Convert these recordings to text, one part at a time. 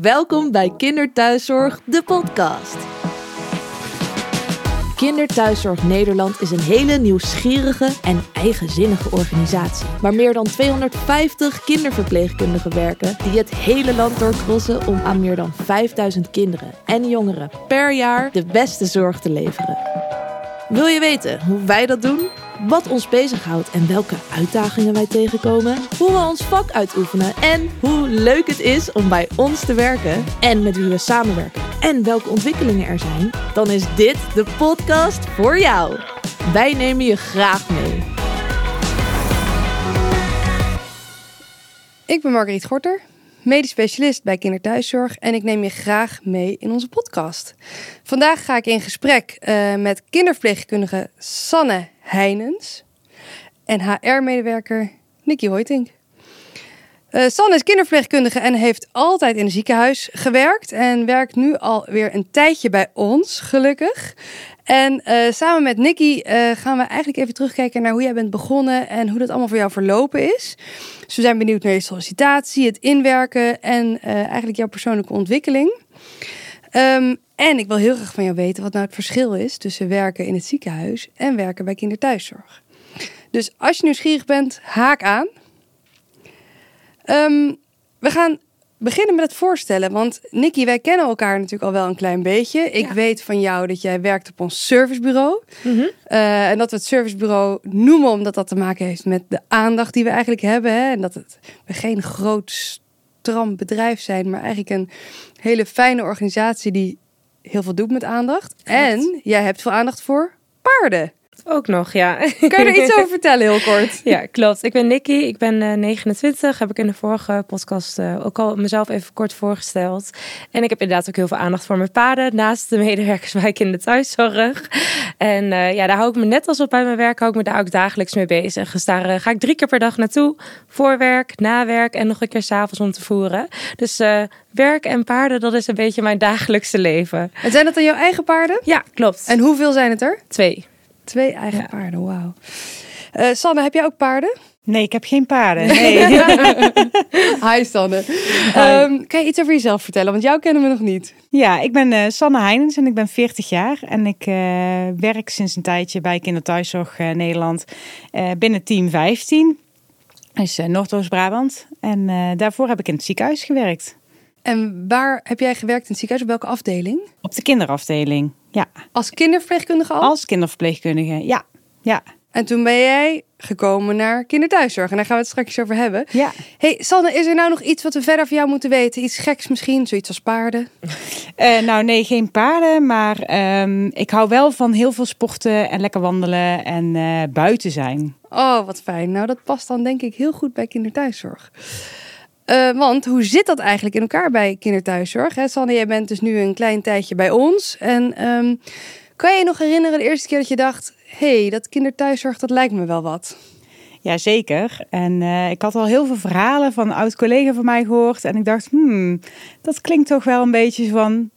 Welkom bij Kinderthuiszorg, de podcast. Kinderthuiszorg Nederland is een hele nieuwsgierige en eigenzinnige organisatie. Waar meer dan 250 kinderverpleegkundigen werken die het hele land doorkrossen om aan meer dan 5000 kinderen en jongeren per jaar de beste zorg te leveren. Wil je weten hoe wij dat doen? Wat ons bezighoudt en welke uitdagingen wij tegenkomen? Hoe we ons vak uitoefenen en hoe leuk het is om bij ons te werken en met wie we samenwerken en welke ontwikkelingen er zijn? Dan is dit de podcast voor jou. Wij nemen je graag mee. Ik ben Margriet Gorter, medisch specialist bij Kinderthuiszorg en ik neem je graag mee in onze podcast. Vandaag ga ik in gesprek uh, met kinderverpleegkundige Sanne Heinens en HR-medewerker Nicky Hoytink. Uh, Sanne is kinderverpleegkundige en heeft altijd in een ziekenhuis gewerkt. En werkt nu alweer een tijdje bij ons, gelukkig. En uh, samen met Nicky uh, gaan we eigenlijk even terugkijken naar hoe jij bent begonnen en hoe dat allemaal voor jou verlopen is. Dus we zijn benieuwd naar je sollicitatie, het inwerken en eigenlijk jouw persoonlijke ontwikkeling. Um, en ik wil heel graag van jou weten wat nou het verschil is tussen werken in het ziekenhuis en werken bij kinderthuiszorg. Dus als je nieuwsgierig bent, haak aan. Um, we gaan beginnen met het voorstellen. Want Nikki, wij kennen elkaar natuurlijk al wel een klein beetje. Ik weet van jou dat jij werkt op ons servicebureau. Mm -hmm. uh, en dat we het servicebureau noemen omdat dat te maken heeft met de aandacht die we eigenlijk hebben. Hè? En dat het, we geen groot stram bedrijf zijn, maar eigenlijk een hele fijne organisatie die heel veel doet met aandacht. En jij hebt veel aandacht voor paarden. Ook nog, ja. Kan je er iets over vertellen, heel kort? Ja, klopt. Ik ben Nikki, ik ben uh, 29. Heb ik in de vorige podcast uh, ook al mezelf even kort voorgesteld. En ik heb inderdaad ook heel veel aandacht voor mijn paarden. Naast de medewerkers waar ik in de thuiszorg. En uh, ja, daar hou ik me net als op bij mijn werk, hou ik me daar ook dagelijks mee bezig. Dus daar ga ik drie keer per dag naartoe. Voor werk, na werk en nog een keer s'avonds om te voeren. Dus werk en paarden, dat is een beetje mijn dagelijkse leven. En zijn dat dan jouw eigen paarden? Ja, klopt. En hoeveel zijn het er? Twee. Twee eigen ja. paarden, wauw. Uh, Sanne, heb jij ook paarden? Nee, ik heb geen paarden. Nee. Hi Sanne. Um, kan je iets over jezelf vertellen? Want jou kennen we nog niet. Ja, ik ben uh, Sanne Heinens en ik ben 40 jaar. En ik uh, werk sinds een tijdje bij Kinderthuiszorg Nederland binnen team 15. Dat is Noordoost-Brabant. En daarvoor heb ik in het ziekenhuis gewerkt. En waar heb jij gewerkt in het ziekenhuis? Op welke afdeling? Op de kinderafdeling, ja. Als kinderverpleegkundige al? Als kinderverpleegkundige, ja. ja. En toen ben jij gekomen naar kinderthuiszorg. En daar gaan we het straks over hebben. Ja. Hey, Sanne, is er nou nog iets wat we verder van jou moeten weten? Iets geks misschien? Zoiets als paarden? Uh, nou, nee, geen paarden. Maar um, ik hou wel van heel veel sporten en lekker wandelen en uh, buiten zijn. Oh, wat fijn. Nou, dat past dan denk ik heel goed bij kinderthuiszorg. Uh, want hoe zit dat eigenlijk in elkaar bij kinderthuiszorg? Hè? Sanne, jij bent dus nu een klein tijdje bij ons. En um, kan je je nog herinneren de eerste keer dat je dacht... hé, hey, dat kinderthuiszorg, dat lijkt me wel wat? Jazeker. En uh, ik had al heel veel verhalen van een oud collega van mij gehoord. En ik dacht, hmm, dat klinkt toch wel een beetje van...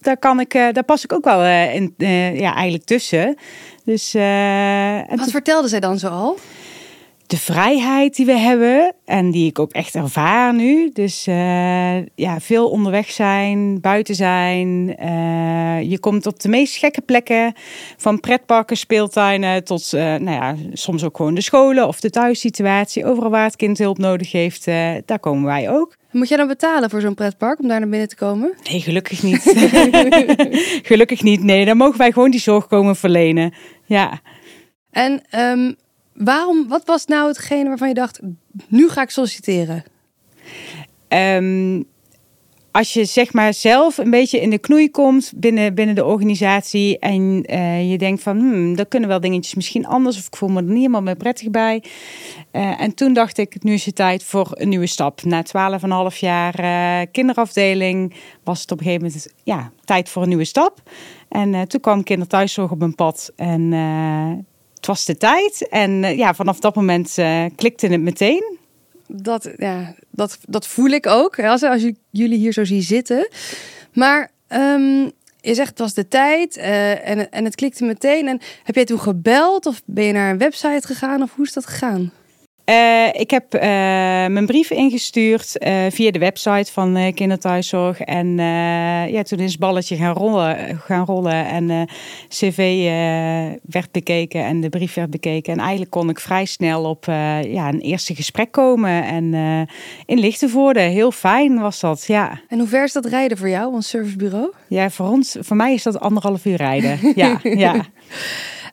Daar, kan ik, uh, daar pas ik ook wel in, ja, eigenlijk tussen. Dus, Wat vertelde zij dan zo al? De vrijheid die we hebben en die ik ook echt ervaar nu. Dus uh, ja, veel onderweg zijn, buiten zijn. Uh, je komt op de meest gekke plekken, van pretparken, speeltuinen tot, uh, nou ja, soms ook gewoon de scholen of de thuissituatie. Overal waar het kind hulp nodig heeft, daar komen wij ook. Moet jij dan betalen voor zo'n pretpark om daar naar binnen te komen? Nee, gelukkig niet. gelukkig niet. Nee, dan mogen wij gewoon die zorg komen verlenen. Ja. En um, Waarom, wat was nou hetgene waarvan je dacht, nu ga ik solliciteren? Um, als je zeg maar zelf een beetje in de knoei komt binnen, binnen de organisatie en uh, je denkt van, hmm, kunnen wel dingetjes misschien anders of ik voel me er niet helemaal meer prettig bij. Uh, en toen dacht ik, nu is het tijd voor een nieuwe stap. Na twaalf en half jaar uh, kinderafdeling was het op een gegeven moment ja, tijd voor een nieuwe stap. En toen kwam kinderthuiszorg op mijn pad en was de tijd. En uh, ja, vanaf dat moment uh, klikte het meteen. Dat, ja, dat, dat voel ik ook. Als, als jullie hier zo zien zitten. Maar um, je zegt het was de tijd uh, en, en het klikte meteen. En heb jij toen gebeld of ben je naar een website gegaan of hoe is dat gegaan? Uh, ik heb uh, mijn brief ingestuurd uh, via de website van Kinderthuiszorg. En ja, toen is het balletje gaan rollen. Gaan rollen en cv werd bekeken en de brief werd bekeken. En eigenlijk kon ik vrij snel op ja, een eerste gesprek komen. En in Lichtenvoorde, heel fijn was dat, ja. En hoe ver is dat rijden voor jou, ons servicebureau? Ja, voor ons, voor mij is dat anderhalf uur rijden. ja, ja.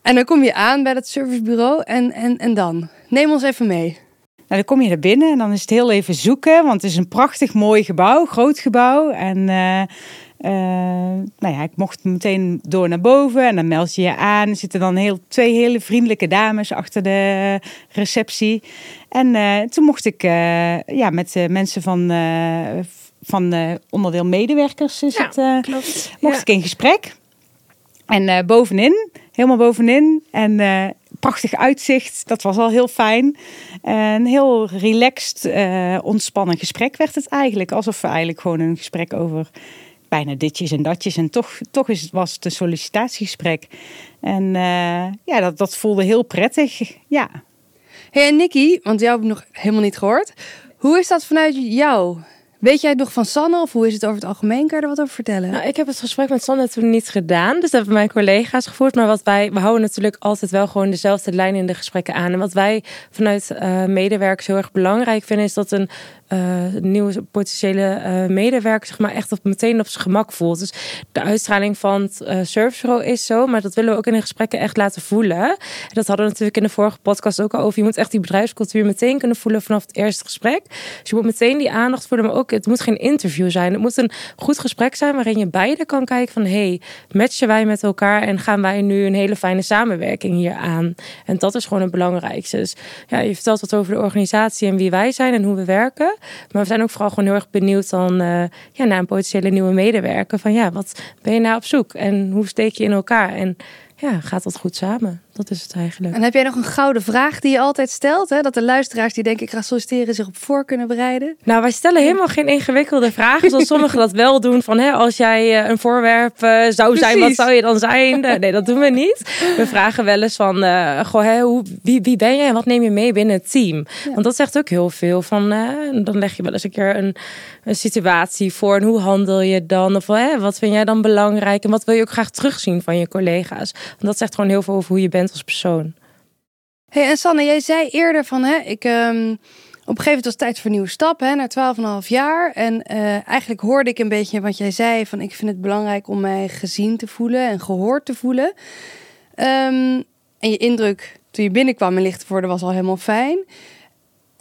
En dan kom je aan bij dat servicebureau en, en, en dan? Neem ons even mee. Nou, dan kom je er binnen en dan is het heel even zoeken, want het is een prachtig mooi gebouw, groot gebouw. En uh, uh, nou ja, ik mocht meteen door naar boven en dan meld je je aan. Er zitten dan heel, twee hele vriendelijke dames achter de receptie. En uh, toen mocht ik ja, met mensen van, van onderdeel medewerkers is ja, het, klopt. mocht ja. ik in gesprek. En bovenin, helemaal bovenin. En prachtig uitzicht. Dat was al heel fijn. Een heel relaxed, uh, ontspannen gesprek werd het eigenlijk. Alsof we eigenlijk gewoon een gesprek over bijna ditjes en datjes. En toch, toch is, was het een sollicitatiegesprek. En uh, ja, dat, dat voelde heel prettig. Ja. Hey, en Nikki, want jou heb ik nog helemaal niet gehoord. Hoe is dat vanuit jou? Weet jij het nog van Sanne of hoe is het over het algemeen? Kan je er wat over vertellen? Nou, ik heb het gesprek met Sanne toen niet gedaan. Dus dat hebben mijn collega's gevoerd. Maar wat wij, we houden natuurlijk altijd wel gewoon dezelfde lijn in de gesprekken aan. En wat wij vanuit uh, medewerkers heel erg belangrijk vinden, is dat een uh, nieuwe potentiële uh, medewerker zeg maar echt op, meteen op zijn gemak voelt. Dus de uitstraling van het servicebureau is zo, maar dat willen we ook in de gesprekken echt laten voelen. En dat hadden we natuurlijk in de vorige podcast ook al over. Je moet echt die bedrijfscultuur meteen kunnen voelen vanaf het eerste gesprek. Dus je moet meteen die aandacht voelen, maar ook het moet geen interview zijn. Het moet een goed gesprek zijn waarin je beide kan kijken van hey, matchen wij met elkaar en gaan wij nu een hele fijne samenwerking hier aan. En dat is gewoon het belangrijkste. Dus ja, je vertelt wat over de organisatie en wie wij zijn en hoe we werken. Maar we zijn ook vooral gewoon heel erg benieuwd dan, uh, ja, naar een potentiële nieuwe medewerker. Van ja, wat ben je nou op zoek? En hoe steek je in elkaar? En ja, gaat dat goed samen? Dat is het eigenlijk. En heb jij nog een gouden vraag die je altijd stelt? Hè? Dat de luisteraars die denken ik ga solliciteren zich op voor kunnen bereiden? Nou, wij stellen helemaal geen ingewikkelde vragen. Zoals sommigen dat wel doen. Van hè, als jij een voorwerp uh, zou zijn, wat zou je dan zijn? Nee, dat doen we niet. We vragen wel eens van, uh, goh, hè, hoe, wie, wie ben je en wat neem je mee binnen het team? Ja. Want dat zegt ook heel veel. Van, uh, dan leg je wel eens een keer een, een situatie voor. En hoe handel je dan? Of hè, wat vind jij dan belangrijk? En wat wil je ook graag terugzien van je collega's? Want dat zegt gewoon heel veel over hoe je bent als persoon. Hey, en Sanne, jij zei eerder van, hè, ik, um, op een gegeven moment was het tijd voor een nieuwe stap, hè, naar 12,5 jaar. En uh, eigenlijk hoorde ik een beetje wat jij zei, van ik vind het belangrijk om mij gezien te voelen en gehoord te voelen. Um, en je indruk toen je binnenkwam in Lichtenvoorde was al helemaal fijn.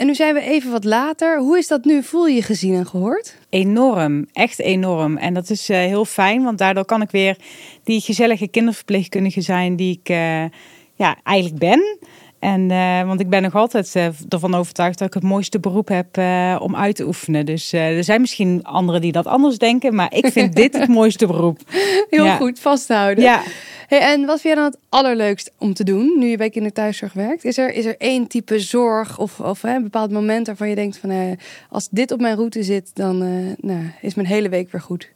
En nu zijn we even wat later. Hoe is dat nu? Voel je je gezien en gehoord? Enorm, echt enorm. En dat is uh, heel fijn, want daardoor kan ik weer die gezellige kinderverpleegkundige zijn die ik uh, ja, eigenlijk ben. En, uh, want ik ben nog altijd uh, ervan overtuigd dat ik het mooiste beroep heb uh, om uit te oefenen. Dus er zijn misschien anderen die dat anders denken, maar ik vind dit het mooiste beroep. Heel ja. goed, vasthouden. Ja. Hey, en wat vind je dan het allerleukst om te doen nu je bij kinderthuiszorg werkt? Is er, is er één type zorg of, of hè, een bepaald moment waarvan je denkt van als dit op mijn route zit, dan nou, is mijn hele week weer goed?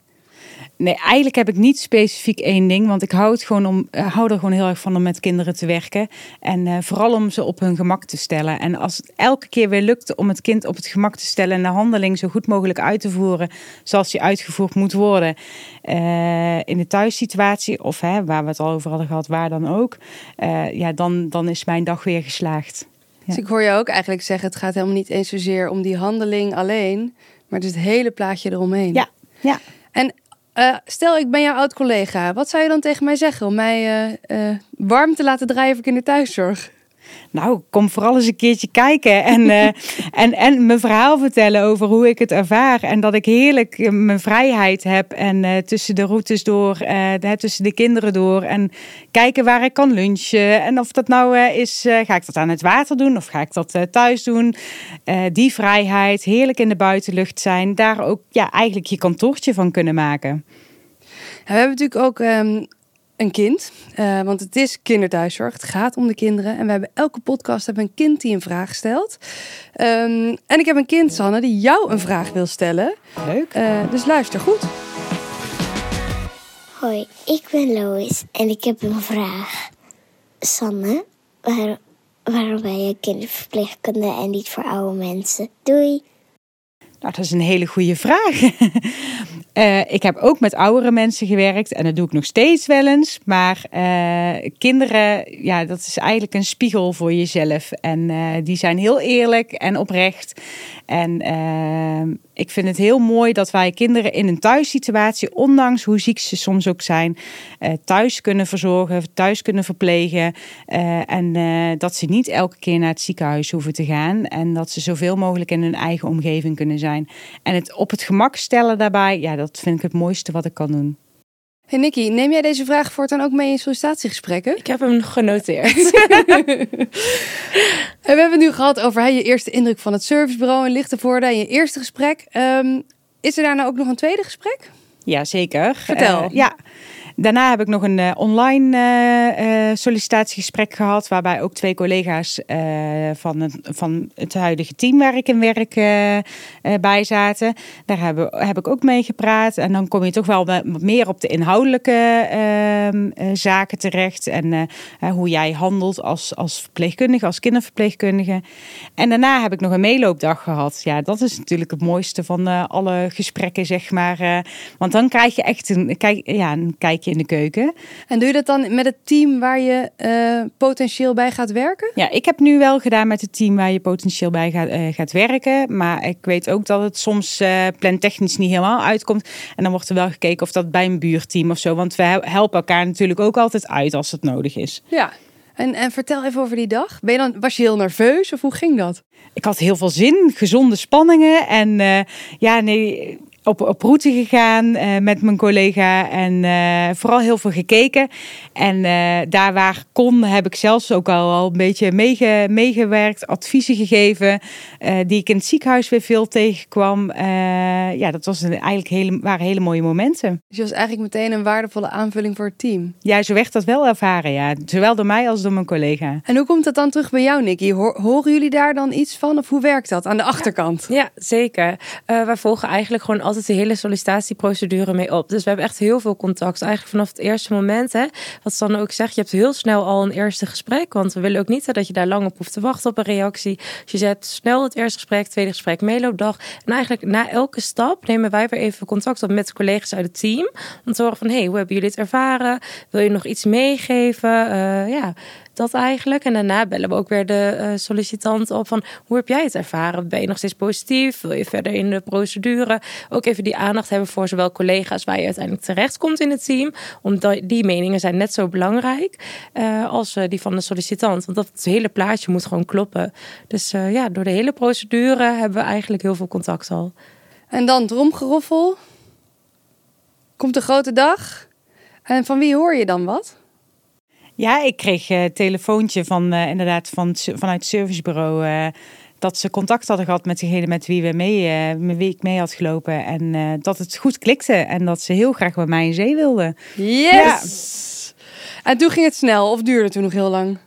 Nee, eigenlijk heb ik niet specifiek één ding. Want ik hou, het gewoon om, hou er gewoon heel erg van om met kinderen te werken. En uh, vooral om ze op hun gemak te stellen. En als het elke keer weer lukt om het kind op het gemak te stellen... en de handeling zo goed mogelijk uit te voeren zoals die uitgevoerd moet worden... Uh, in de thuissituatie of hè, waar we het al over hadden gehad, waar dan ook... Uh, ja, dan, dan is mijn dag weer geslaagd. Ja. Dus ik hoor je ook eigenlijk zeggen... het gaat helemaal niet eens zozeer om die handeling alleen... maar het is het hele plaatje eromheen. Ja, ja. En uh, stel, ik ben jouw oud collega. Wat zou je dan tegen mij zeggen om mij uh, uh, warm te laten draaien voor kinderthuiszorg? Nou, kom vooral eens een keertje kijken en, uh, en, en mijn verhaal vertellen over hoe ik het ervaar. En dat ik heerlijk mijn vrijheid heb en uh, tussen de routes door, uh, de, tussen de kinderen door. En kijken waar ik kan lunchen. En of dat nou is, ga ik dat aan het water doen of ga ik dat thuis doen. die vrijheid, heerlijk in de buitenlucht zijn. Daar ook ja, eigenlijk je kantoortje van kunnen maken. We hebben natuurlijk ook um, een kind. Uh, want het is kinderthuiszorg. Het gaat om de kinderen. En we hebben elke podcast hebben een kind die een vraag stelt. Um, en ik heb een kind, Sanne, die jou een vraag wil stellen. Leuk. Uh, dus luister goed. Hoi, ik ben Lois en ik heb een vraag. Sanne, waar, Waarom ben je kinderverpleegkundige en niet voor oude mensen? Doei! Nou, dat is een hele goede vraag. Uh, ik heb ook met oudere mensen gewerkt en dat doe ik nog steeds wel eens. Maar uh, kinderen, ja, dat is eigenlijk een spiegel voor jezelf. En uh, die zijn heel eerlijk en oprecht. En ik vind het heel mooi dat wij kinderen in een thuissituatie, ondanks hoe ziek ze soms ook zijn, thuis kunnen verzorgen, thuis kunnen verplegen. en dat ze niet elke keer naar het ziekenhuis hoeven te gaan. En dat ze zoveel mogelijk in hun eigen omgeving kunnen zijn. En het op het gemak stellen daarbij, ja, dat vind ik het mooiste wat ik kan doen. Hey Nicky, neem jij deze vraag voortaan ook mee in sollicitatiegesprekken? Ik heb hem genoteerd. we hebben het nu gehad over hey, je eerste indruk van het servicebureau in Lichtenvoorde en je eerste gesprek. Um, is er daarna ook nog een tweede gesprek? Ja, zeker. Vertel. Uh, ja. Daarna heb ik nog een uh, online uh, sollicitatiegesprek gehad, waarbij ook twee collega's van, het, van het huidige team waar ik in werk bij zaten. Daar heb, heb ik ook mee gepraat. En dan kom je toch wel wat meer op de inhoudelijke ehm, zaken terecht. En hoe jij handelt als, als verpleegkundige, als kinderverpleegkundige. En daarna heb ik nog een meeloopdag gehad. Ja, dat is natuurlijk het mooiste van alle gesprekken, zeg maar. want dan krijg je echt een, kijk, ja, een kijk in de keuken. En doe je dat dan met het team waar je uh, potentieel bij gaat werken? Ja, ik heb nu wel gedaan met het team waar je potentieel bij gaat, uh, gaat werken. Maar ik weet ook dat het soms uh, plantechnisch niet helemaal uitkomt. En dan wordt er wel gekeken of dat bij een buurteam of zo. Want we helpen elkaar natuurlijk ook altijd uit als het nodig is. Ja, en, en, vertel even over die dag. Ben je dan, was je heel nerveus of hoe ging dat? Ik had heel veel zin, gezonde spanningen. En uh, ja, nee, op, op route gegaan uh, met mijn collega en uh, vooral heel veel gekeken. En uh, daar waar kon heb ik zelfs ook al, al een beetje meege, meegewerkt, adviezen gegeven die ik in het ziekenhuis weer veel tegenkwam. ja, dat was een, eigenlijk hele, waren hele mooie momenten. Dus je was eigenlijk meteen een waardevolle aanvulling voor het team? Ja, zo werd dat wel ervaren, ja. Zowel door mij als door mijn collega. En hoe komt dat dan terug bij jou, Nicky? Horen jullie daar dan iets van of hoe werkt dat aan de achterkant? Ja, ja zeker. wij volgen eigenlijk gewoon altijd altijd de hele sollicitatieprocedure mee op. Dus we hebben echt heel veel contact. Eigenlijk vanaf het eerste moment, hè, wat Sanne ook zegt, je hebt heel snel al een eerste gesprek. Want we willen ook niet dat je daar lang op hoeft te wachten op een reactie. Dus je zet snel het eerste gesprek, tweede gesprek, meeloopdag. En eigenlijk na elke stap nemen wij weer even contact op met collega's uit het team. Om te horen van, hey, hoe hebben jullie het ervaren? Wil je nog iets meegeven? Uh, ja, dat eigenlijk. En daarna bellen we ook weer de uh, sollicitant op van hoe heb jij het ervaren? Ben je nog steeds positief? Wil je verder in de procedure? Ook even die aandacht hebben voor zowel collega's waar je uiteindelijk terecht komt in het team. Omdat die meningen zijn net zo belangrijk uh, als uh, die van de sollicitant. Want dat hele plaatje moet gewoon kloppen. Dus ja, door de hele procedure hebben we eigenlijk heel veel contact al. En dan dromgeroffel. Komt de grote dag. En van wie hoor je dan wat? Ja, ik kreeg een telefoontje van uh, inderdaad van, vanuit het servicebureau. Uh, dat ze contact hadden gehad met degene met wie, we mee, uh, met wie ik mee had gelopen. En dat het goed klikte. En dat ze heel graag bij mij in zee wilden. Yes! Ja. En toen ging het snel of duurde het toen nog heel lang?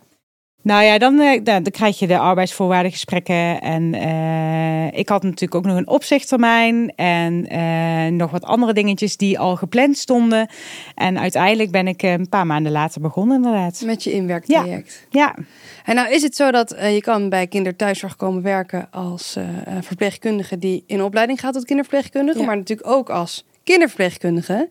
Nou ja, dan, dan, dan, krijg je de arbeidsvoorwaardengesprekken. En uh, ik had natuurlijk ook nog een opzichttermijn. En uh, nog wat andere dingetjes die al gepland stonden. En uiteindelijk ben ik een paar maanden later begonnen, inderdaad. Met je inwerktraject. Ja. ja. En nou is het zo dat uh, je kan bij kinderthuiszorg komen werken als verpleegkundige die in opleiding gaat tot kinderverpleegkundige. Ja. Maar natuurlijk ook als kinderverpleegkundige.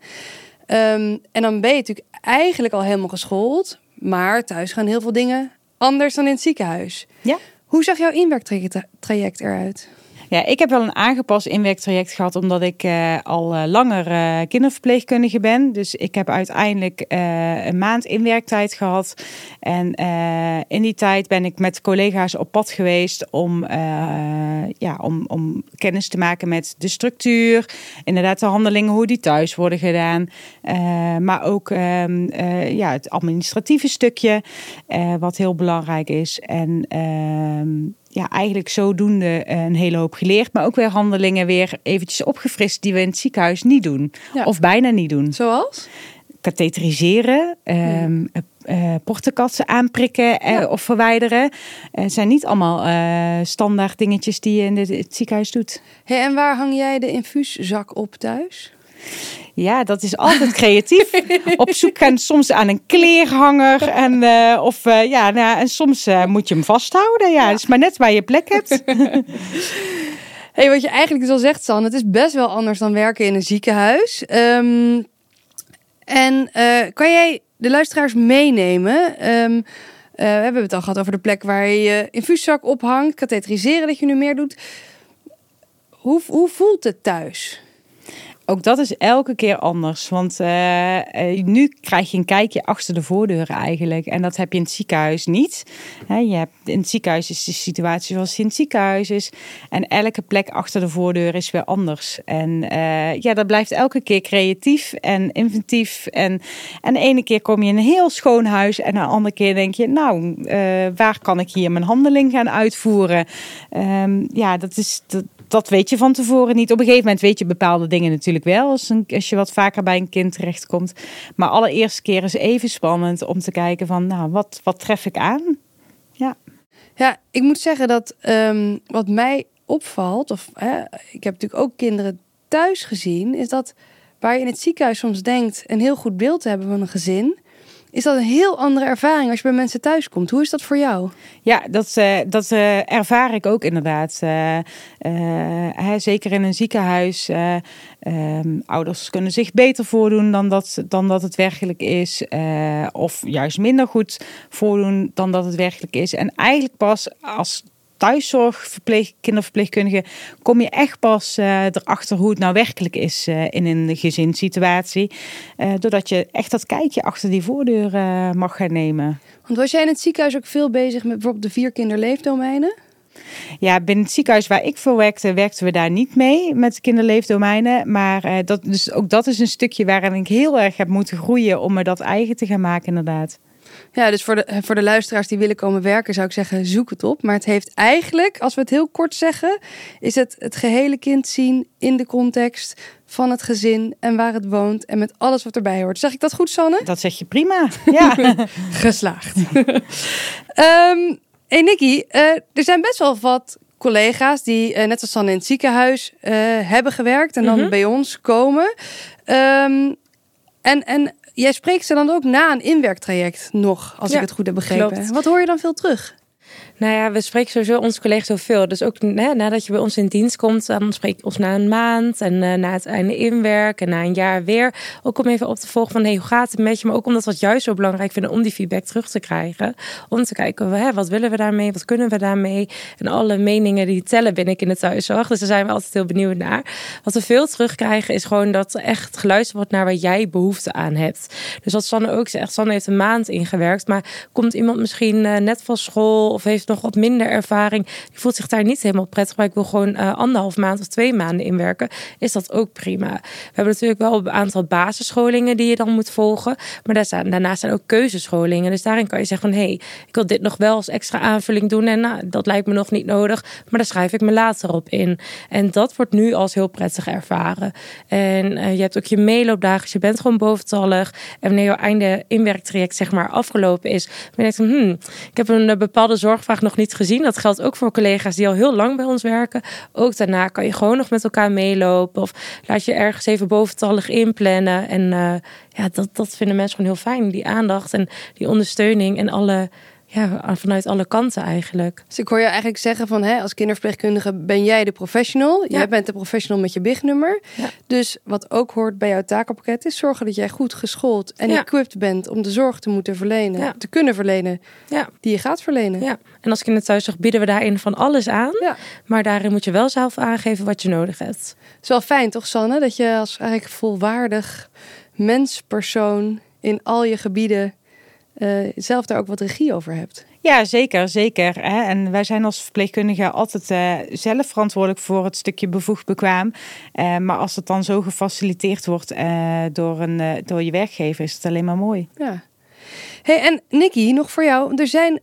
Um, en dan ben je natuurlijk eigenlijk al helemaal geschoold. Maar thuis gaan heel veel dingen anders dan in het ziekenhuis. Ja. Hoe zag jouw inwerktraject eruit? Ja, ik heb wel een aangepast inwerktraject gehad, omdat ik uh, al uh, langer uh, kinderverpleegkundige ben. Dus ik heb uiteindelijk een maand inwerktijd gehad. En in die tijd ben ik met collega's op pad geweest om, ja, om, om kennis te maken met de structuur. Inderdaad, de handelingen, hoe die thuis worden gedaan. maar ook ehm, ja, het administratieve stukje, wat heel belangrijk is. En ehm, ja, eigenlijk zodoende een hele hoop geleerd. Maar ook weer handelingen weer eventjes opgefrist die we in het ziekenhuis niet doen. Ja. Of bijna niet doen. Zoals? Katheteriseren, um, uh, portekatsen aanprikken uh, ja. of verwijderen. Het zijn niet allemaal standaard dingetjes die je in het, het ziekenhuis doet. Hey, en waar hang jij de infuuszak op thuis? Ja, dat is altijd creatief. Op zoek gaan soms aan een kleerhanger. En, eh, of, eh, ja, nou, en soms eh, moet je hem vasthouden. Ja, het is maar net waar je plek hebt. Hey, wat je eigenlijk dus al zegt, San, het is best wel anders dan werken in een ziekenhuis. Ehm, en kan jij de luisteraars meenemen? Ehm, eh, we hebben het al gehad over de plek waar je je infuuszak ophangt, katheteriseren dat je nu meer doet. Hoe, hoe voelt het thuis? Ook dat is elke keer anders. Want eh, eh, nu krijg je een kijkje achter de voordeuren eigenlijk. En dat heb je in het ziekenhuis niet. Je hebt, in het ziekenhuis is de situatie zoals het in het ziekenhuis is. En elke plek achter de voordeur is weer anders. En eh, ja, dat blijft elke keer creatief en inventief. En, en de ene keer kom je in een heel schoon huis. En de andere keer denk je, nou, waar kan ik hier mijn handeling gaan uitvoeren? Ehm, ja, dat is... Dat, dat weet je van tevoren niet. Op een gegeven moment weet je bepaalde dingen natuurlijk wel. Als, als je wat vaker bij een kind terechtkomt. Maar allereerste keer is even spannend om te kijken van, nou, wat, wat tref ik aan? Ja. Ja, ik moet zeggen dat ehm, wat mij opvalt, of hè, ik heb natuurlijk ook kinderen thuis gezien, is dat waar je in het ziekenhuis soms denkt een heel goed beeld te hebben van een gezin, is dat een heel andere ervaring als je bij mensen thuis komt. Hoe is dat voor jou? Ja, dat, uh, dat uh, ervaar ik ook inderdaad. Hè, zeker in een ziekenhuis. Um, ouders kunnen zich beter voordoen dan dat, dan dat het werkelijk is. of juist minder goed voordoen dan dat het werkelijk is. En eigenlijk pas als thuiszorg, verpleeg, kinderverpleegkundige, kom je echt pas uh, erachter hoe het nou werkelijk is uh, in een gezinssituatie. Uh, doordat je echt dat kijkje achter die voordeur mag gaan nemen. Want was jij in het ziekenhuis ook veel bezig met bijvoorbeeld de vier kinderleefdomeinen? Ja, binnen het ziekenhuis waar ik voor werkte, werkten we daar niet mee met de kinderleefdomeinen. Maar dat, dus ook dat is een stukje waarin ik heel erg heb moeten groeien om me dat eigen te gaan maken, inderdaad. Ja, dus voor de, voor de luisteraars die willen komen werken, zou ik zeggen, zoek het op. Maar het heeft eigenlijk, als we het heel kort zeggen, is het het gehele kind zien in de context van het gezin en waar het woont en met alles wat erbij hoort. Zeg ik dat goed, Sanne? Dat zeg je prima. Ja, geslaagd. um, hey Nicky, uh, er zijn best wel wat collega's die, uh, net als Sanne in het ziekenhuis, uh, hebben gewerkt en dan mm -hmm. bij ons komen. Um, en, en jij spreekt ze dan ook na een inwerktraject nog, als ja, ik het goed heb begrepen. Klopt. Wat hoor je dan veel terug? Nou ja, we spreken sowieso onze collega's zoveel. Dus ook hè, nadat je bij ons in dienst komt, dan spreek je ons na een maand en uh, na het einde inwerk en na een jaar weer. Ook om even op te volgen van hey, hoe gaat het met je? Maar ook omdat we het juist zo belangrijk vinden om die feedback terug te krijgen. Om te kijken, hè, wat willen we daarmee? Wat kunnen we daarmee? En alle meningen die tellen ben ik in de thuiszorg. Dus daar zijn we altijd heel benieuwd naar. Wat we veel terugkrijgen is gewoon dat echt geluisterd wordt naar waar jij behoefte aan hebt. Dus wat Sanne ook zegt, Sanne heeft een maand ingewerkt. Maar komt iemand misschien uh, net van school of heeft nog wat minder ervaring, die voelt zich daar niet helemaal prettig bij. Ik wil gewoon uh, anderhalf maand of twee maanden inwerken. Is dat ook prima? We hebben natuurlijk wel een aantal basisscholingen die je dan moet volgen. Maar daar staan, daarnaast zijn ook keuzescholingen. Dus daarin kan je zeggen van hé, hey, ik wil dit nog wel als extra aanvulling doen. En nou, dat lijkt me nog niet nodig. Maar daar schrijf ik me later op in. En dat wordt nu als heel prettig ervaren. En uh, je hebt ook je meeloopdagen. Dus je bent gewoon boventallig. En wanneer jouw einde inwerktraject zeg maar afgelopen is. Denk je, hmm, ik heb een bepaalde zorgvraag nog niet gezien. Dat geldt ook voor collega's die al heel lang bij ons werken. Ook daarna kan je gewoon nog met elkaar meelopen. Of laat je ergens even boventallig inplannen. En uh, ja, dat, dat vinden mensen gewoon heel fijn. Die aandacht en die ondersteuning en alle ja, vanuit alle kanten eigenlijk. Dus ik hoor je eigenlijk zeggen van, hè, als kinderverpleegkundige ben jij de professional. Ja. Jij bent de professional met je bignummer. Ja. Dus wat ook hoort bij jouw takenpakket is zorgen dat jij goed geschoold en ja. equipped bent om de zorg te moeten verlenen, te kunnen verlenen, die je gaat verlenen. Ja. En als kinderthuiszorg bieden we daarin van alles aan. Maar daarin moet je wel zelf aangeven wat je nodig hebt. Het is wel fijn toch, Sanne, dat je als eigenlijk volwaardig menspersoon in al je gebieden uh, zelf daar ook wat regie over hebt. Ja, zeker, zeker. Hè? En wij zijn als verpleegkundigen altijd uh, zelf verantwoordelijk voor het stukje bevoegd bekwaam. Uh, maar als het dan zo gefaciliteerd wordt door, een, door je werkgever, is het alleen maar mooi. Ja. Hey, en Nicky, nog voor jou. Er zijn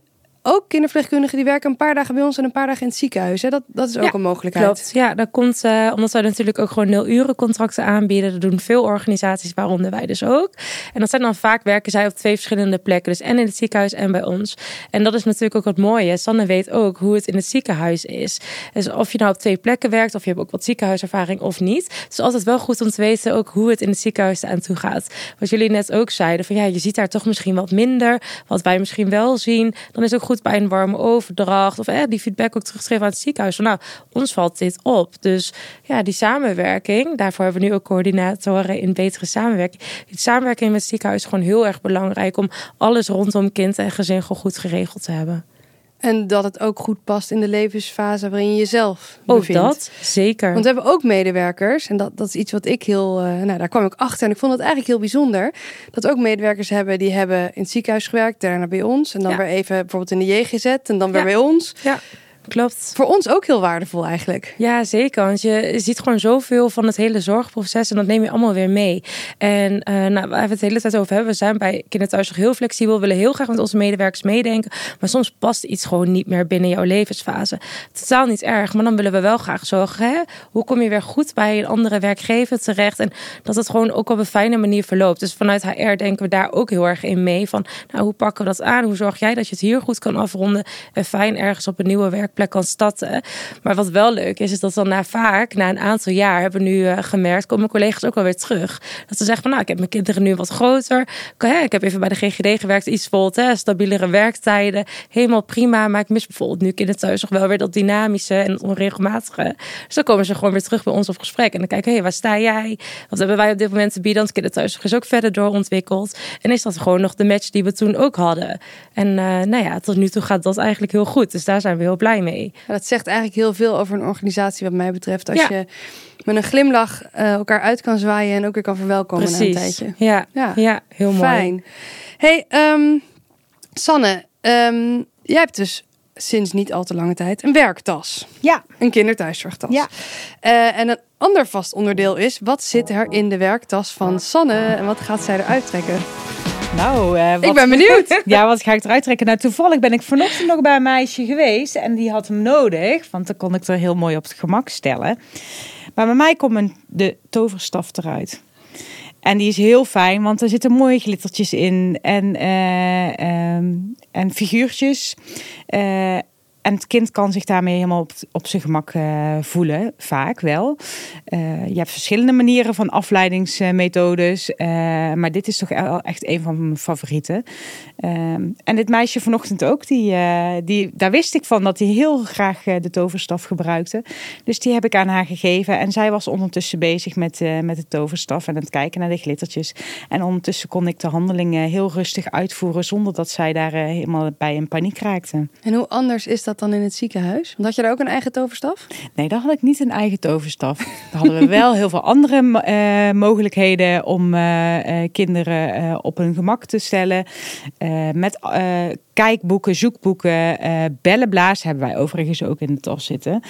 ook kinderverpleegkundigen die werken een paar dagen bij ons en een paar dagen in het ziekenhuis. Hè? Dat, dat is ook Ja, een mogelijkheid. Klopt, ja, dat komt eh, omdat wij natuurlijk ook gewoon nul uren contracten aanbieden. Dat doen veel organisaties, waaronder wij dus ook. En dat zijn dan vaak werken zij op twee verschillende plekken, dus en in het ziekenhuis en bij ons. En dat is natuurlijk ook het mooie. Sanne weet ook hoe het in het ziekenhuis is. Dus of je nou op twee plekken werkt, of je hebt ook wat ziekenhuiservaring of niet. Het is altijd wel goed om te weten ook hoe het in het ziekenhuis aan toe gaat. Wat jullie net ook zeiden, van ja, je ziet daar toch misschien wat minder. Wat wij misschien wel zien. Dan is het ook goed bij een warme overdracht. Of eh, die feedback ook teruggeven aan het ziekenhuis. Nou, ons valt dit op. Dus ja, die samenwerking. Daarvoor hebben we nu ook coördinatoren in betere samenwerking. Die samenwerking met het ziekenhuis is gewoon heel erg belangrijk. Om alles rondom kind en gezin gewoon goed geregeld te hebben. En dat het ook goed past in de levensfase waarin je jezelf Ook bevindt. dat, zeker. Want we hebben ook medewerkers, en dat, dat is iets wat ik heel, eh, nou daar kwam ik achter en ik vond het eigenlijk heel bijzonder. Dat ook medewerkers hebben die hebben in het ziekenhuis gewerkt, daarna bij ons. En dan Ja. weer even bijvoorbeeld in de JGZ en dan weer Ja. bij ons. ja, klopt. Voor ons ook heel waardevol eigenlijk. Ja, zeker. Want je ziet gewoon zoveel van het hele zorgproces en dat neem je allemaal weer mee. En eh nou, waar we het de hele tijd over hebben, we zijn bij kinderthuis heel flexibel, we willen heel graag met onze medewerkers meedenken. Maar soms past iets gewoon niet meer binnen jouw levensfase. Totaal niet erg, maar dan willen we wel graag zorgen. Hè? Hoe kom je weer goed bij een andere werkgever terecht? En dat het gewoon ook op een fijne manier verloopt. Dus vanuit HR denken we daar ook heel erg in mee. Van nou, hoe pakken we dat aan? Hoe zorg jij dat je het hier goed kan afronden en fijn ergens op een nieuwe werkplek kan starten? Maar wat wel leuk is, is dat dan na vaak, na een aantal jaar, hebben we nu eh, gemerkt, komen collega's ook alweer terug. Dat ze zeggen van nou, ik heb mijn kinderen nu wat groter. Ik, heb even bij de GGD gewerkt, iets vol, hè, stabielere werktijden. Helemaal prima, maar ik mis bijvoorbeeld nu kinderthuis nog wel weer dat dynamische en onregelmatige. Dus dan komen ze gewoon weer terug bij ons op gesprek. En dan kijken, hé, hey, waar sta jij? Wat hebben wij op dit moment te bieden? Want kinderthuis is ook verder doorontwikkeld. En is dat gewoon nog de match die we toen ook hadden? En eh, nou ja, tot nu toe gaat dat eigenlijk heel goed. Dus daar zijn we heel blij mee. Ja, dat zegt eigenlijk heel veel over een organisatie wat mij betreft. Als Ja. je met een glimlach eh, elkaar uit kan zwaaien en ook weer kan verwelkomen na een tijdje. Ja, Ja. ja. heel mooi. Fijn. Hey, ehm, Sanne, ehm, jij hebt dus sinds niet al te lange tijd een werktas. Ja. Een kinderthuiszorgtas. Ja. Eh, en een ander vast onderdeel is, wat zit er in de werktas van Sanne en wat gaat zij eruit trekken? Nou, eh, wat... Ik ben benieuwd. Ja, wat ga ik eruit trekken? Nou, toevallig ben ik vanochtend nog bij een meisje geweest en die had hem nodig, want dan kon ik er heel mooi op het gemak stellen. Maar bij mij komt een, de toverstaf eruit. En die is heel fijn, want er zitten mooie glittertjes in en, ehm, en figuurtjes. Eh, en het kind kan zich daarmee helemaal op, op zijn gemak eh, voelen, vaak wel. Eh, je hebt verschillende manieren van afleidingsmethodes, eh, maar dit is toch wel echt een van mijn favorieten. Ehm, en dit meisje vanochtend ook, die, die, daar wist ik van dat hij heel graag de toverstaf gebruikte. Dus die heb ik aan haar gegeven. En zij was ondertussen bezig met, met de toverstaf en het kijken naar de glittertjes. En ondertussen kon ik de handelingen heel rustig uitvoeren zonder dat zij daar helemaal bij in paniek raakte. En hoe anders is dat dan in het ziekenhuis? Want had je daar ook een eigen toverstaf? Nee, daar had ik niet een eigen toverstaf. Daar hadden we wel heel veel andere eh, mogelijkheden om eh, eh, kinderen op hun gemak te stellen. Met kijkboeken, zoekboeken, bellenblaas hebben wij overigens ook in de tas zitten.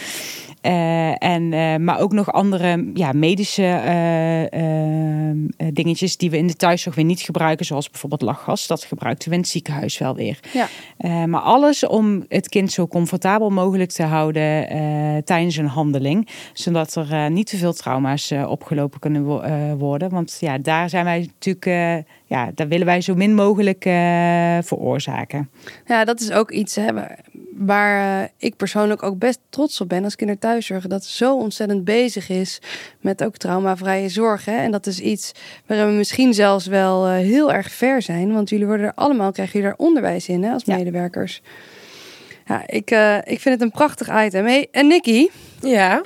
Eh, en, eh, maar ook nog andere ja, medische eh, eh, eh, dingetjes die we in de thuiszorg weer niet gebruiken. Zoals bijvoorbeeld lachgas. Dat gebruikten we in het ziekenhuis wel weer. Ja. Maar alles om het kind zo comfortabel mogelijk te houden tijdens een handeling. Zodat er niet te veel trauma's opgelopen kunnen wo- worden. Want ja, daar zijn wij natuurlijk, ja, daar willen wij zo min mogelijk eh, veroorzaken. Ja, dat is ook iets hè, waar, waar eh, ik persoonlijk ook best trots op ben als kinderthuiszorger. Dat zo ontzettend bezig is met ook traumavrije zorg. Hè? En dat is iets waarin we misschien zelfs wel eh, heel erg ver zijn. Want jullie worden er allemaal, krijgen jullie daar onderwijs in hè, als medewerkers. Ja, ik, eh, ik vind het een prachtig item. Hey, en Nicky, Ja,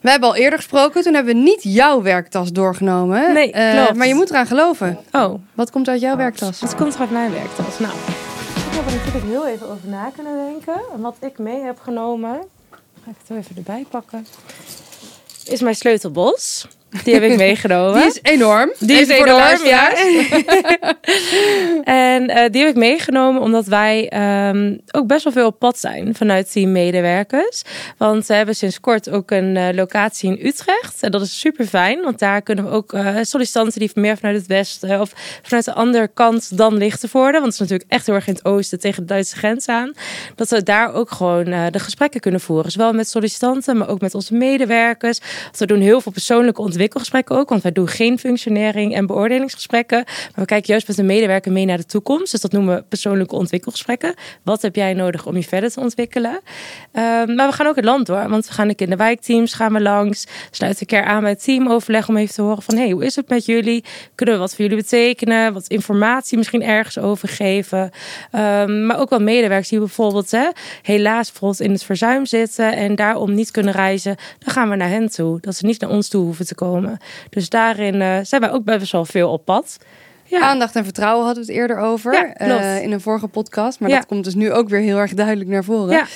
we hebben al eerder gesproken. Toen hebben we niet jouw werktas doorgenomen. Nee, klopt. maar je moet eraan geloven. oh, Wat komt uit jouw werktas? Het komt uit mijn werktas. Nou, ik heb natuurlijk heel even over na kunnen denken. En wat ik mee heb genomen, ga ik het even erbij pakken, is mijn sleutelbos. Die heb ik meegenomen. Die is enorm. Die is voor de enorm, ja. En eh, die heb ik meegenomen omdat wij ehm, ook best wel veel op pad zijn vanuit die medewerkers. Want we hebben sinds kort ook een eh, locatie in Utrecht. En dat is super fijn, want daar kunnen we ook eh, sollicitanten die meer vanuit het westen of vanuit de andere kant dan Lichtenvoorde. Want het is natuurlijk echt heel erg in het oosten tegen de Duitse grens aan. Dat we daar ook gewoon de gesprekken kunnen voeren. Zowel met sollicitanten, maar ook met onze medewerkers. Want we doen heel veel persoonlijke ontwikkelgesprekken ook. Want wij doen geen functionering en beoordelingsgesprekken. Maar we kijken juist met de medewerker mee naar de toekomst. Dus dat noemen we persoonlijke ontwikkelgesprekken. Wat heb jij nodig om je verder te ontwikkelen? Ehm, maar we gaan ook het land door. Want we gaan de kinderwijkteams gaan we langs. Sluiten een keer aan bij het teamoverleg om even te horen van... hey, hoe is het met jullie? Kunnen we wat voor jullie betekenen? Wat informatie misschien ergens over geven? Ehm, maar ook wel medewerkers die bijvoorbeeld hè, helaas bijvoorbeeld in het verzuim zitten... en daarom niet kunnen reizen. Dan gaan we naar hen toe. Dat ze niet naar ons toe hoeven te komen. Dus daarin eh, zijn wij ook best wel veel op pad. Ja. Aandacht en vertrouwen hadden we het eerder over. Ja, eh, in een vorige podcast. Maar Ja. dat komt dus nu ook weer heel erg duidelijk naar voren. Ja.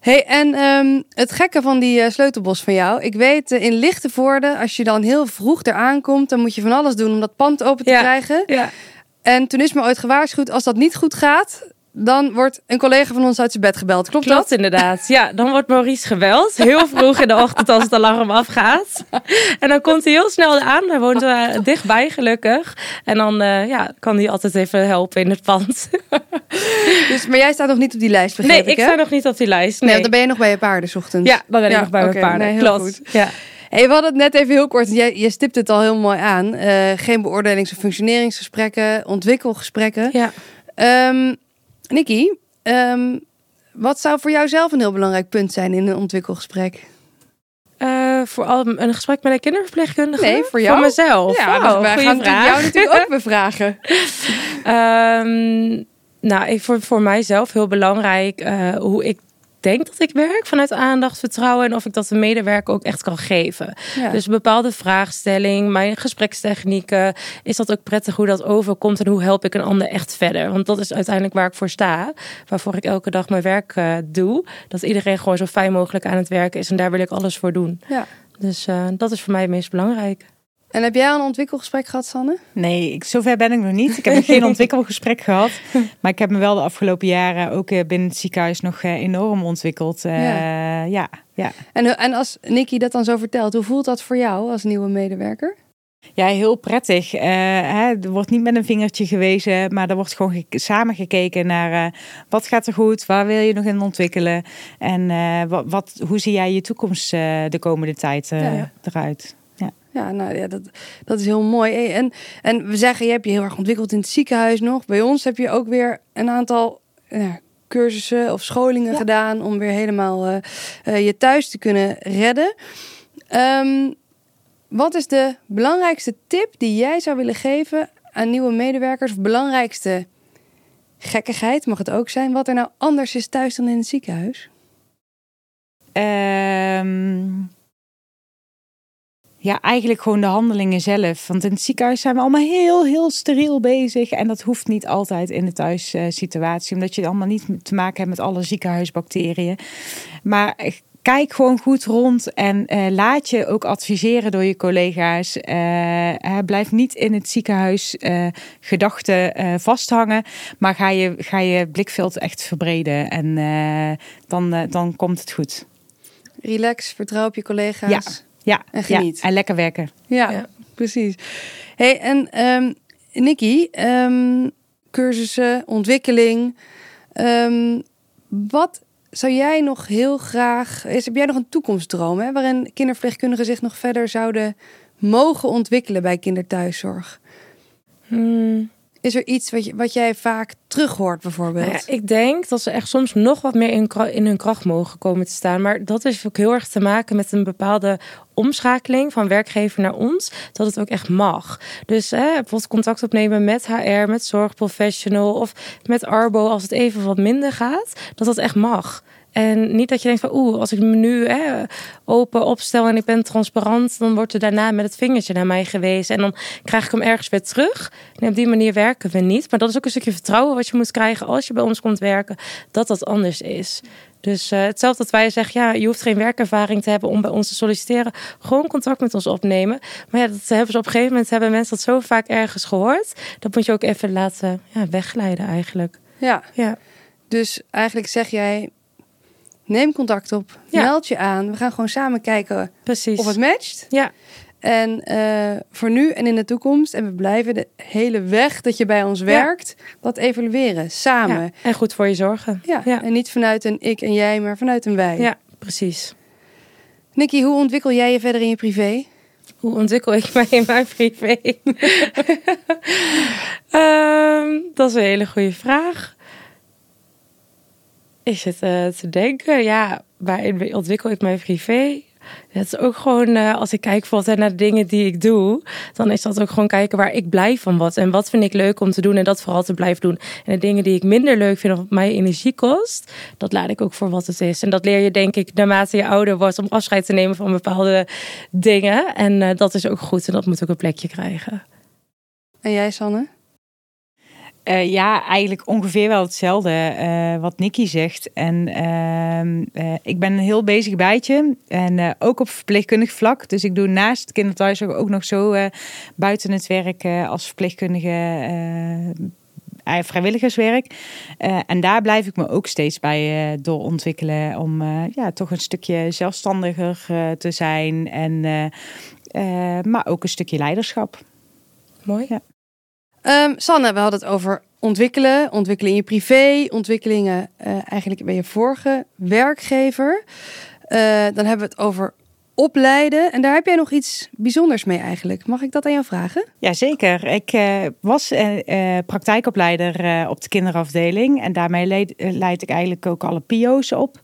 Hey, en ehm, het gekke van die eh, sleutelbos van jou. Ik weet in Lichtenvoorde, als je dan heel vroeg eraan komt, dan moet je van alles doen om dat pand open te krijgen. Ja. En toen is me ooit gewaarschuwd, als dat niet goed gaat, dan wordt een collega van ons uit zijn bed gebeld. Klopt, Klopt dat? inderdaad. Ja, dan wordt Maurice gebeld. Heel vroeg in de ochtend als het alarm afgaat. En dan komt hij heel snel aan. Hij woont uh, dichtbij gelukkig. En dan uh, ja, kan hij altijd even helpen in het pand. Dus, maar jij staat nog niet op die lijst, Nee, ik, sta nog niet op die lijst. Nee, dan ben je nog bij je paarden 's ochtends. Ja, dan ben ik Ja, nog bij oké, mijn paarden. nee, heel Klopt. goed. Ja. Hey, we hadden het net even heel kort. Jij, je stipt het al heel mooi aan. Eh, geen beoordelings- of functioneringsgesprekken, ontwikkelgesprekken. Ja. Ehm Nikki, ehm, wat zou voor jou zelf een heel belangrijk punt zijn in een ontwikkelgesprek? Uh, voor al een gesprek met een kinderverpleegkundige? Nee, voor jou. Voor mezelf? Ja, dus wij gaan vraag. jou natuurlijk ook bevragen. Um, nou, ik, voor, voor mijzelf heel belangrijk uh, hoe ik denk dat ik werk vanuit aandacht, vertrouwen en of ik dat de medewerker ook echt kan geven. Ja. Dus een bepaalde vraagstelling, mijn gesprekstechnieken, is dat ook prettig hoe dat overkomt en hoe help ik een ander echt verder? Want dat is uiteindelijk waar ik voor sta, waarvoor ik elke dag mijn werk uh, doe. Dat iedereen gewoon zo fijn mogelijk aan het werken is en daar wil ik alles voor doen. Ja. Dus uh, dat is voor mij het meest belangrijk. En heb jij een ontwikkelgesprek gehad, Sanne? Nee, ik, zover ben ik nog niet. Ik heb nog geen ontwikkelgesprek gehad. Maar ik heb me wel de afgelopen jaren ook uh, binnen het ziekenhuis nog uh, enorm ontwikkeld. Uh, ja. ja, ja. En, en als Nicky dat dan zo vertelt, hoe voelt dat voor jou als nieuwe medewerker? Ja, heel prettig. Uh, hè, er wordt niet met een vingertje gewezen, maar er wordt gewoon ge samen gekeken naar uh, wat gaat er goed, waar wil je nog in ontwikkelen en uh, wat, wat, hoe zie jij je toekomst de komende tijd ja, ja. eruit. Ja. Nou ja, dat, dat is heel mooi. En, en we zeggen, je hebt je heel erg ontwikkeld in het ziekenhuis nog. Bij ons heb je ook weer een aantal ja, cursussen of scholingen ja. gedaan om weer helemaal uh, uh, je thuis te kunnen redden. Um, wat is de belangrijkste tip die jij zou willen geven aan nieuwe medewerkers? Of belangrijkste gekkigheid, mag het ook zijn, wat er nou anders is thuis dan in het ziekenhuis? Um, ja, eigenlijk gewoon de handelingen zelf. Want in het ziekenhuis zijn we allemaal heel, heel steriel bezig. En dat hoeft niet altijd in de thuissituatie. Omdat je allemaal niet te maken hebt met alle ziekenhuisbacteriën. Maar kijk gewoon goed rond en uh, laat je ook adviseren door je collega's. Uh, blijf niet in het ziekenhuis uh, gedachten vasthangen, maar ga je, ga je blikveld echt verbreden en dan, dan komt het goed. Relax, vertrouw op je collega's. Ja. Ja, en geniet. Ja, en lekker werken. Ja, ja. precies. Hey, en um, Nikki, um, cursussen, ontwikkeling. Um, wat zou jij nog heel graag... Is, heb jij nog een toekomstdroom hè, waarin kinderverpleegkundigen zich nog verder zouden mogen ontwikkelen bij kinderthuiszorg? Hmm. Is er iets wat, je, wat jij vaak terughoort bijvoorbeeld? Nou ja, ik denk dat ze echt soms nog wat meer in, in, hun kracht mogen komen te staan. Maar dat is ook heel erg te maken met een bepaalde omschakeling van werkgever naar ons. Dat het ook echt mag. Dus hè, bijvoorbeeld contact opnemen met HR, met zorgprofessional of met Arbo als het even wat minder gaat. Dat dat echt mag. En niet dat je denkt van oeh, als ik me nu hè, open opstel en ik ben transparant, dan wordt er daarna met het vingertje naar mij gewezen. En dan krijg ik hem ergens weer terug. En op die manier werken we niet. Maar dat is ook een stukje vertrouwen wat je moet krijgen als je bij ons komt werken, dat dat anders is. Dus uh, hetzelfde dat wij zeggen, ja, je hoeft geen werkervaring te hebben om bij ons te solliciteren. Gewoon contact met ons opnemen. Maar ja, dat hebben ze op een gegeven moment, hebben mensen dat zo vaak ergens gehoord. Dat moet je ook even laten ja, wegglijden eigenlijk. Ja. Ja. Dus eigenlijk zeg jij, neem contact op, Ja. meld je aan. We gaan gewoon samen kijken Precies. of het matcht. Ja, En eh, voor nu en in de toekomst, en we blijven de hele weg dat je bij ons werkt, dat evalueren samen. ja. En goed voor je zorgen. Ja. Ja. En niet vanuit een ik en jij, maar vanuit een wij. Ja, precies. Nicky, hoe ontwikkel jij je verder in je privé? Hoe ontwikkel ik mij in mijn privé? Ehm, dat is een hele goede vraag. Ik zit eh, te denken, ja, waarin ontwikkel ik mijn privé? Het is ook gewoon, eh, als ik kijk bijvoorbeeld naar de dingen die ik doe, dan is dat ook gewoon kijken waar ik blij van word. En wat vind ik leuk om te doen en dat vooral te blijven doen. En de dingen die ik minder leuk vind of wat mij energie kost, dat laat ik ook voor wat het is. En dat leer je denk ik naarmate je ouder wordt om afscheid te nemen van bepaalde dingen. En eh, dat is ook goed en dat moet ook een plekje krijgen. En jij, Sanne? Eh, ja, eigenlijk ongeveer wel hetzelfde eh, wat Nicky zegt. En ehm, eh, ik ben een heel bezig bijtje. En ook op verpleegkundig vlak. Dus ik doe naast het kinderthuiszorg ook nog zo buiten het werk als verpleegkundige vrijwilligerswerk. En daar blijf ik me ook steeds bij eh doorontwikkelen. Om ja, toch een stukje zelfstandiger te zijn. En, maar ook een stukje leiderschap. Mooi. Ja. Ehm, Sanne, we hadden het over ontwikkelen, ontwikkelen in je privé, ontwikkelingen eh, eigenlijk bij je vorige werkgever. Eh, dan hebben we het over opleiden. En daar heb jij nog iets bijzonders mee eigenlijk. Mag ik dat aan jou vragen? Jazeker. Ik eh, was eh, eh, praktijkopleider op de kinderafdeling. En daarmee leid, leid ik eigenlijk ook alle PO's op.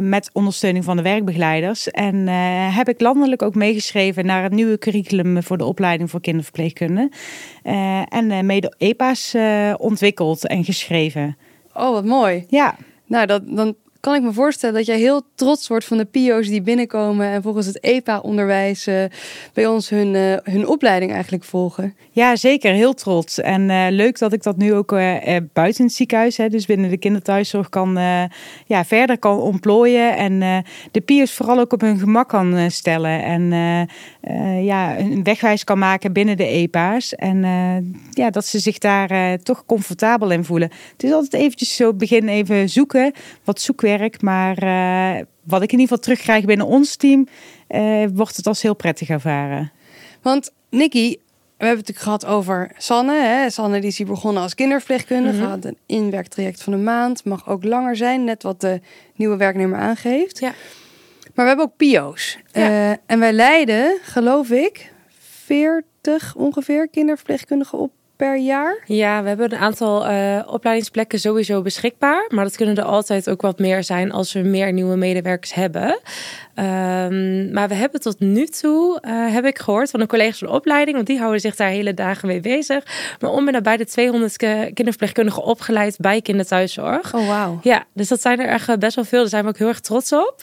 met ondersteuning van de werkbegeleiders. En heb ik landelijk ook meegeschreven naar het nieuwe curriculum voor de opleiding voor kinderverpleegkunde. En mede EPA's ontwikkeld en geschreven. Oh, wat mooi. Ja, Nou, dat, dan kan ik me voorstellen dat jij heel trots wordt van de PO's die binnenkomen en volgens het EPA-onderwijs eh, bij ons hun, eh, hun opleiding eigenlijk volgen. Ja, zeker. Heel trots. En eh, leuk dat ik dat nu ook buiten het ziekenhuis, hè, dus binnen de kinderthuiszorg, kan, ja, verder kan ontplooien. En de peers vooral ook op hun gemak kan stellen. En ja, een wegwijs kan maken binnen de EPA's. En ja, dat ze zich daar toch comfortabel in voelen. Het is altijd eventjes zo begin even zoeken, wat Maar eh, wat ik in ieder geval terugkrijg binnen ons team, eh, wordt het als heel prettig ervaren. Want Nicky, we hebben het natuurlijk gehad over Sanne. Hè? Sanne die is hier begonnen als kinderverpleegkundige. Mhm. Had een inwerktraject van een maand. Mag ook langer zijn, net wat de nieuwe werknemer aangeeft. Ja. Maar we hebben ook. Ja. Eh, en wij leiden, geloof ik, 40 ongeveer kinderverpleegkundigen op per jaar. Ja, we hebben een aantal eh, opleidingsplekken sowieso beschikbaar. Maar dat kunnen er altijd ook wat meer zijn als we meer nieuwe medewerkers hebben. Ehm, maar we hebben tot nu toe, eh, heb ik gehoord van de collega's van de opleiding, want die houden zich daar hele dagen mee bezig. Maar om en nabij de 200 ke- kinderverpleegkundigen opgeleid bij kinderthuiszorg. Oh, wauw. Ja, dus dat zijn er echt eh, best wel veel. Daar zijn we ook heel erg trots op.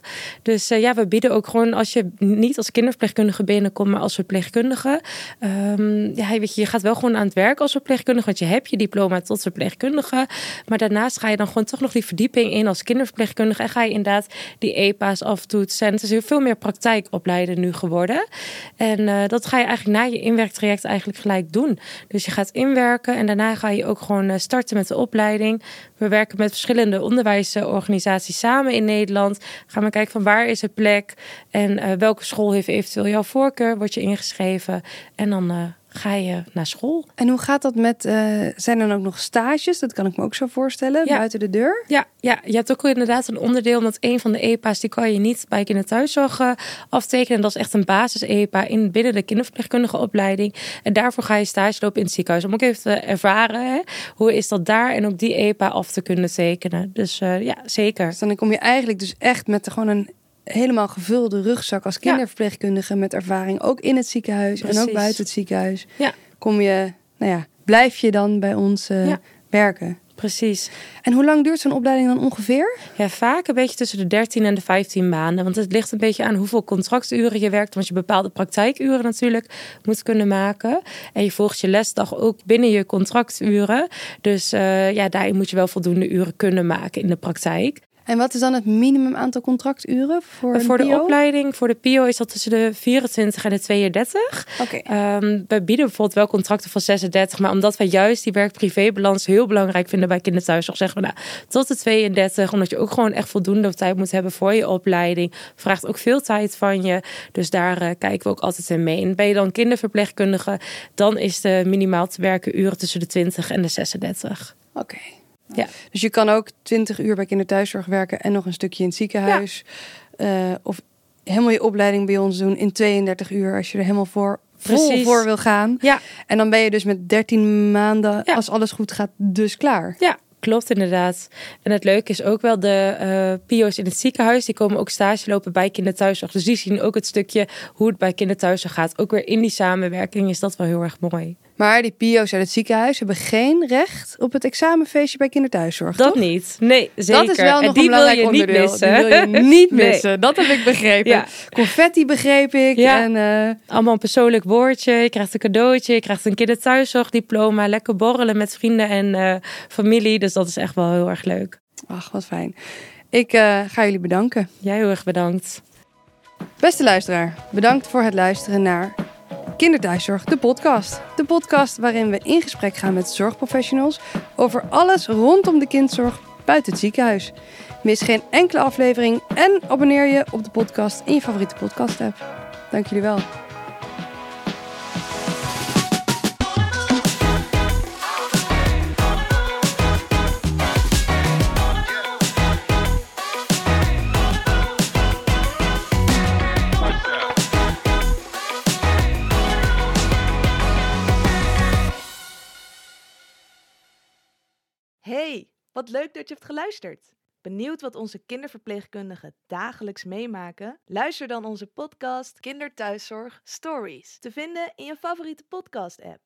Dus ja, we bieden ook gewoon als je niet als kinderverpleegkundige binnenkomt, maar als verpleegkundige. Ehm, ja, weet je, je gaat wel gewoon aan het werk als verpleegkundige, want je hebt je diploma tot verpleegkundige. Maar daarnaast ga je dan gewoon toch nog die verdieping in als kinderverpleegkundige en ga je inderdaad die EPA's aftoetsen. En het is heel veel meer praktijk opleiden nu geworden. En eh, dat ga je eigenlijk na je inwerktraject eigenlijk gelijk doen. Dus je gaat inwerken en daarna ga je ook gewoon eh, starten met de opleiding. We werken met verschillende onderwijsorganisaties samen in Nederland. Gaan we kijken van waar is het plek en eh, welke school heeft eventueel jouw voorkeur. Word je ingeschreven en dan ga je naar school. En hoe gaat dat met, eh, zijn er dan ook nog stages? Dat kan ik me ook zo voorstellen, Ja. buiten de deur. Ja, ja, je hebt ook inderdaad een onderdeel, omdat een van de EPA's die kan je niet bij kinderthuiszorg eh, aftekenen. En dat is echt een basis-EPA in binnen de kinderverpleegkundige opleiding. En daarvoor ga je stage lopen in het ziekenhuis. Om ook even te ervaren, hè, hoe is dat daar en op die EPA af te kunnen tekenen. Dus eh, ja, zeker. Dus dan kom je eigenlijk dus echt met gewoon een helemaal gevulde rugzak als kinderverpleegkundige met ervaring, ook in het ziekenhuis en ook buiten het ziekenhuis. Ja. Kom je, nou ja, blijf je dan bij ons eh, Ja. werken. Precies. En hoe lang duurt zo'n opleiding dan ongeveer? Ja, vaak een beetje tussen de 13 en de 15 maanden. Want het ligt een beetje aan hoeveel contracturen je werkt. Want je bepaalde praktijkuren natuurlijk moet kunnen maken. En je volgt je lesdag ook binnen je contracturen. Dus uh, ja, daarin moet je wel voldoende uren kunnen maken in de praktijk. En wat is dan het minimum aantal contracturen voor, voor de opleiding? Voor de PO is dat tussen de 24 en de 32. Oké. Um, wij bieden bijvoorbeeld wel contracten van 36, maar omdat wij juist die werk-privé-balans heel belangrijk vinden bij kinderthuiszorg, zeggen we nou tot de 32, omdat je ook gewoon echt voldoende tijd moet hebben voor je opleiding. Vraagt ook veel tijd van je, dus daar uh, kijken we ook altijd in mee. En ben je dan kinderverpleegkundige, dan is de minimaal te werken uren tussen de 20 en de 36. Oké. Ja. Dus je kan ook 20 uur bij kinderthuiszorg werken en nog een stukje in het ziekenhuis. Ja. Uh, of helemaal je opleiding bij ons doen in 32 uur als je er helemaal voor vol voor wil gaan. Ja. En dan ben je dus met 13 maanden, Ja. als alles goed gaat, dus klaar. Ja, klopt inderdaad. En het leuke is ook wel de uh, PIO's in het ziekenhuis. Die komen ook stage lopen bij kinderthuiszorg. Dus die zien ook het stukje hoe het bij kinderthuiszorg gaat. Ook weer in die samenwerking is dat wel heel erg mooi. Maar die PIO's uit het ziekenhuis hebben geen recht op het examenfeestje bij kinderthuiszorg. Dat toch? niet. Nee, zeker. Dat is wel en nog die een wil belangrijk je niet onderdeel. missen. Die wil je niet Nee. missen. Dat heb ik begrepen. Ja. Confetti begreep ik. Ja. En, uh, Allemaal een persoonlijk woordje. Je krijgt een cadeautje. Je krijgt een kinderthuiszorgdiploma. Lekker borrelen met vrienden en uh, familie. Dus dat is echt wel heel erg leuk. ach, wat fijn. Ik uh, ga jullie bedanken. Jij heel erg bedankt. Beste luisteraar, bedankt voor het luisteren naar Kinderthuiszorg, de podcast. De podcast waarin we in gesprek gaan met zorgprofessionals over alles rondom de kindzorg buiten het ziekenhuis. Mis geen enkele aflevering en abonneer je op de podcast in je favoriete podcast app. Dank jullie wel. Wat leuk dat je hebt geluisterd. Benieuwd wat onze kinderverpleegkundigen dagelijks meemaken? Luister dan onze podcast Kinderthuiszorg Stories. Te vinden in je favoriete podcast-app.